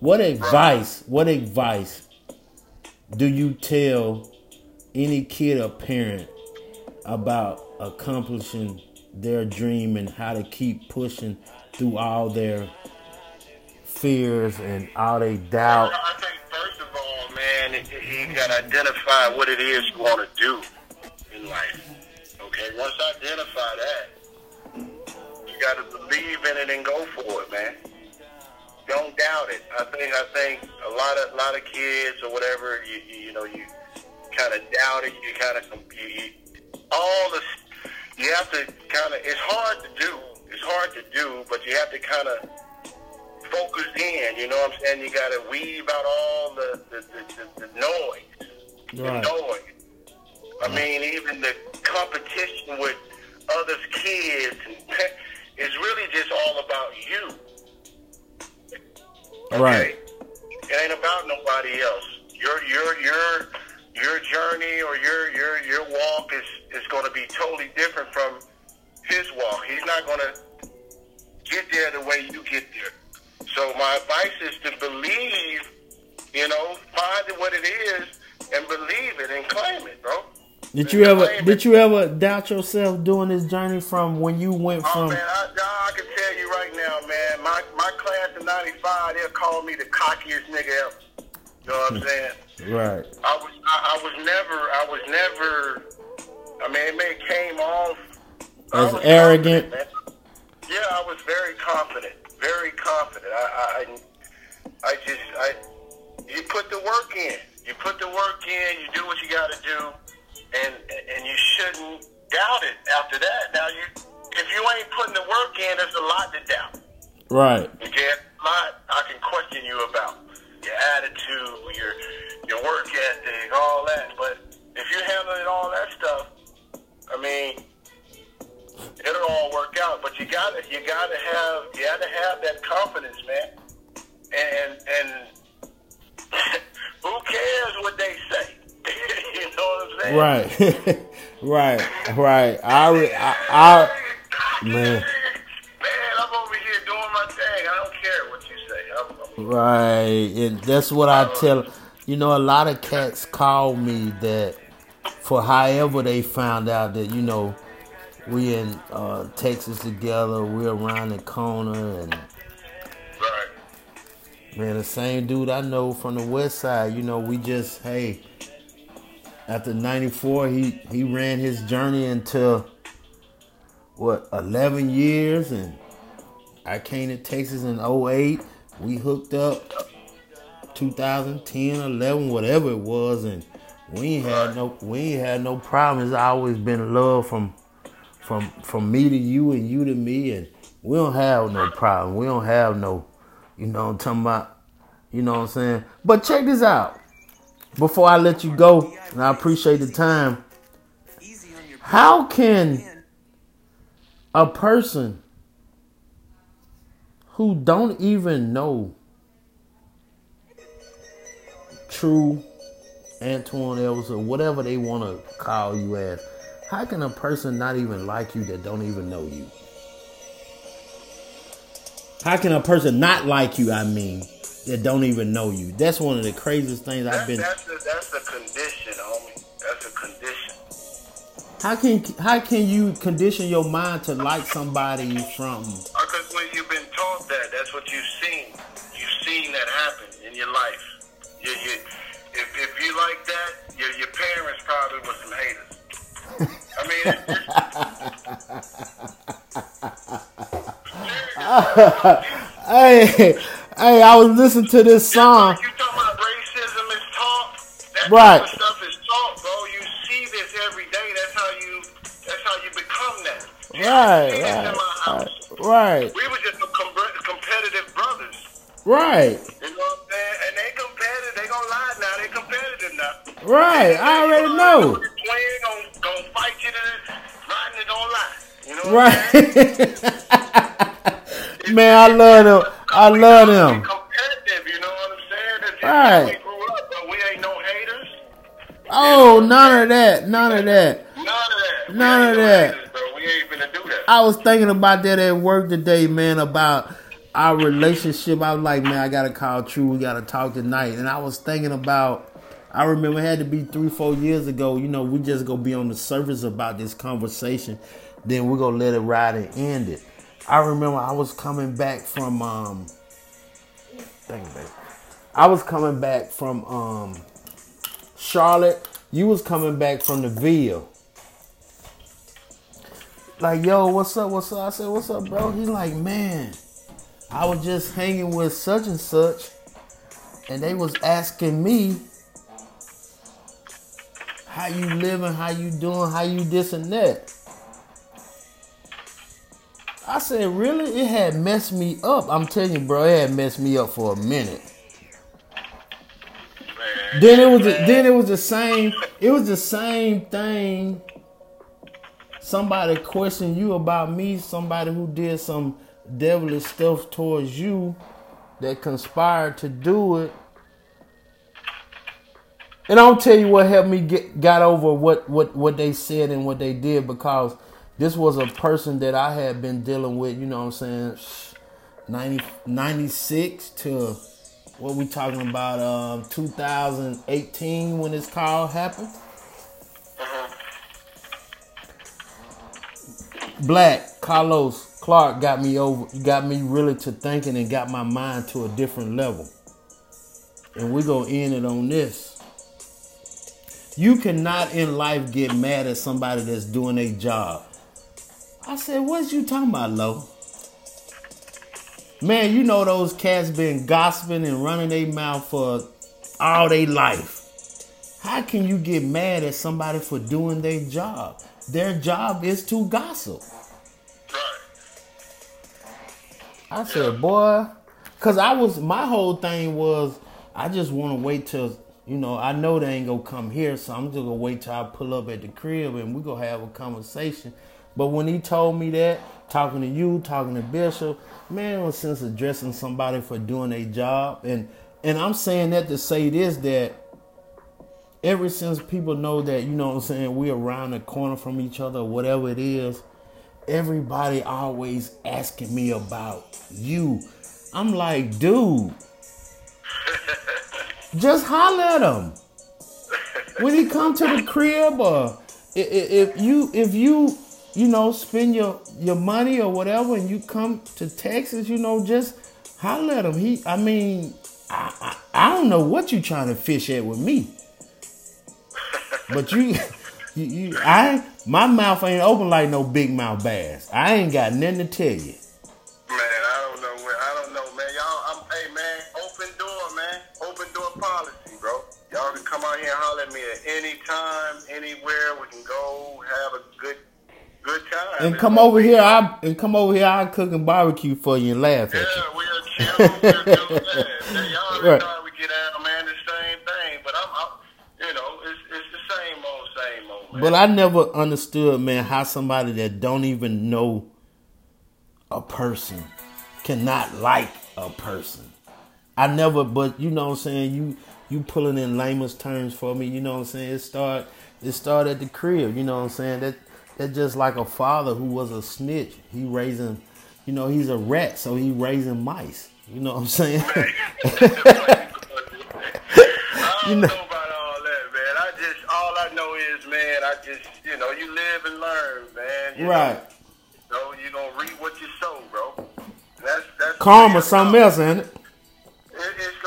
What advice? What advice do you tell any kid or parent about accomplishing their dream and how to keep pushing through all their fears and all their doubt? I think first of all, man, you got to identify what it is you want to do in life. Okay, once I identify that, you got to believe in it and go for it, man. Don't doubt it. I think I think a lot of lot of kids or whatever, you you, you know, you kind of doubt it. You kind of you, all this. You have to kind of. It's hard to do. It's hard to do, but you have to kind of focus in. You know what I'm saying? You got to weave out all the the, the, the, the noise. Right. The noise. I mean, even the competition with others' kids is really just all about you. Okay? Right. It ain't about nobody else. Your your your your journey or your your your walk is is going to be totally different from his walk. He's not going to get there the way you get there. So my advice is to believe, you know, find what it is and believe it and claim it, bro. Did you ever did you ever doubt yourself doing this journey from when you went from? Oh from man, I, I can tell you right now, man. My my class in '95, they'll call me the cockiest nigga ever. You know what I'm saying? right I was I, I was never I was never. I mean, it may came off As arrogant? Yeah, I was very confident, very confident. I I I, I just I you put the work in. You put the work in. You do what you got to do, and and you shouldn't doubt it after that. Now you if you ain't putting the work in, there's a lot to doubt. right Okay, a lot I can question you about your attitude, your your work ethic, all that. But if you're handling all that stuff, I mean, it'll all work out. But you gotta you gotta have you gotta have that confidence, man. And and who cares what they say? you know what I'm saying? right right right I, re- I I Man. Man, I'm over here doing my thing. I don't care what you say. I'm, I'm Right, and that's what I tell. You know, a lot of cats call me that for however they found out that you know we in uh, Texas together, we're around the corner, and right. man, the same dude I know from the West Side. You know, we just hey, after '94, he he ran his journey until what 11 years, and I came to Texas in 08. We hooked up 2010, 11, whatever it was, and we ain't had no we ain't had no problems. I always been love from from from me to you and you to me, and we don't have no problem. We don't have no, you know, I'm talking about, you know what I'm saying. But check this out. Before I let you go, and I appreciate the time. How can a person who don't even know true Antuan Elvis or whatever they want to call you as, how can a person not even like you that don't even know you? How can a person not like you, I mean, that don't even know you? That's one of the craziest things I've been. that's, a, that's a condition, homie. That's a condition. How can how can you condition your mind to like somebody from uh, Because when you've been taught that, that's what you've seen. You've seen that happen in your life. You, you, if, if you like that, your, your parents probably were some haters. I mean, Hey, hey, I was listening to this song. you talking about racism is taught. That Right. type of stuff is taught, bro. You see this every day. That's how you. That's how you become that. Right, see this in right, house. right, We were just competitive brothers. right, You know what I'm saying? What I already know. Right. Man, I love them. I love them. competitive. You know what I'm saying? Right. how we grew up, but we ain't no haters. Oh, none of that. None of that. None of that. None of no that. Haters, bro. We ain't finna do that. I was thinking about that at work today, man, about our relationship. I was like, man, I gotta call True. We gotta talk tonight. And I was thinking about. I remember it had to be three, four years ago. You know, we just gonna be on the surface about this conversation. Then we're gonna let it ride and end it. I remember I was coming back from um. You, baby. I was coming back from um Charlotte. You was coming back from the Ville. Like, yo, what's up? What's up? I said, what's up, bro? He's like, man, I was just hanging with such and such, and they was asking me how you living, how you doing, how you this and that. I said, really? It had messed me up. I'm telling you, bro, it had messed me up for a minute. Then it was the, then it was the same. It was the same thing. Somebody questioned you about me. Somebody who did some devilish stuff towards you, that conspired to do it. And I'll tell you what helped me get got over what what what they said and what they did because this was a person that I had been dealing with. You know what I'm saying? 90, 96 to what we talking about? Um, 2018 when this call happened. Black Carlos Clark got me over, got me really to thinking and got my mind to a different level. And we're gonna end it on this. You cannot in life get mad at somebody that's doing a job. I said, what you talking about, Lo? Man, you know those cats been gossiping and running their mouth for all their life. How can you get mad at somebody for doing their job? Their job is to gossip. I said, boy, cause I was my whole thing was I just want to wait till you know I know they ain't gonna come here, so I'm just gonna wait till I pull up at the crib and we gonna have a conversation. But when he told me that, talking to you, talking to Bishop, man, it was since addressing somebody for doing a job, and and I'm saying that to say this that ever since people know that, you know what I'm saying, we're around the corner from each other, whatever it is, everybody always asking me about you. I'm like, dude, just holler at him. When he come to the crib or if you if you you know spend your your money or whatever and you come to Texas, you know, just holler at him. He I mean, I, I, I don't know what you trying to fish at with me. But you, you, you, I, my mouth ain't open like no big mouth bass. I ain't got nothing to tell you. At any time, anywhere. We can go have a good, good time. And come over here, I and come over here. I cook and barbecue for you and laugh at you. Yeah, we'll chill. We'll do that. Yeah, y'all Right. we get out, man. The same thing, but I'm, I'm you know, it's it's the same old, same old. Man. But I never understood, man, how somebody that don't even know a person cannot like a person. I never, but you know what I'm saying. You you pulling in layman's terms for me. You know what I'm saying. It start it start at the crib. You know what I'm saying. That that just like a father who was a snitch. He raising, you know, he's a rat, so he raising mice. You know what I'm saying. I don't know- know about all that, man. I just all I know is, man, I just you know, you live and learn, man. You right. Know, so you gonna reap what you sow, bro. That's that's Karma, something else, ain't it? It, it's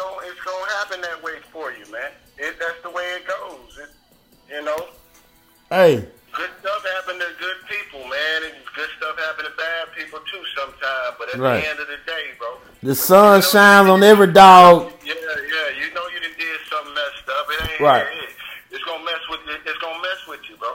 Hey, good stuff happen to good people, man, and good stuff happen to bad people too sometimes. But at Right. the end of the day, bro, the sun shines on every dog. yeah, yeah, you know you done did something messed up. It ain't Right. It, it's gonna mess with you. It's gonna mess with you, bro.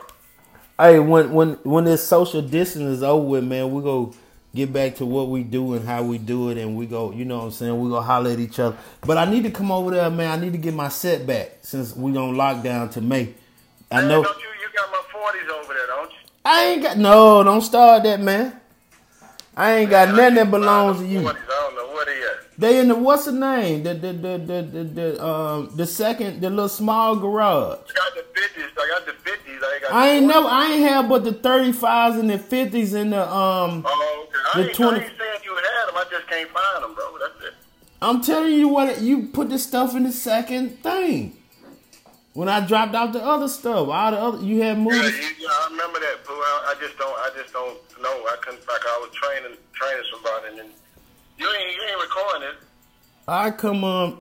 Hey, when when when this social distance is over with, man, we go get back to what we do and how we do it, and we go, you know what I'm saying? We go holler at each other. But I need to come over there, man. I need to get my set back since we on lockdown to lock down to May. I Man, know Don't you? You got my forties over there, don't you? I ain't got no. Don't start that, man. I ain't got nothing that belongs to you. 40s, I don't know what he at. They in the what's the name? The the the the the, the um the second the little small garage. I got the fifties. I got the fifties. I ain't got. I ain't 40s. never I ain't have but the thirty fives and the fifties and the um. Oh, okay. I The ain't, 20 I ain't saying you had them. I just can't find them, bro. That's it. I'm telling you what, you put the stuff in the second thing. When I dropped out the other stuff, all the other you had Yeah, movies. you, yeah, I remember that, boo. I, I just don't. I just don't know. I couldn't. Like I was training, training somebody, and then you ain't, you ain't recording it. I come on.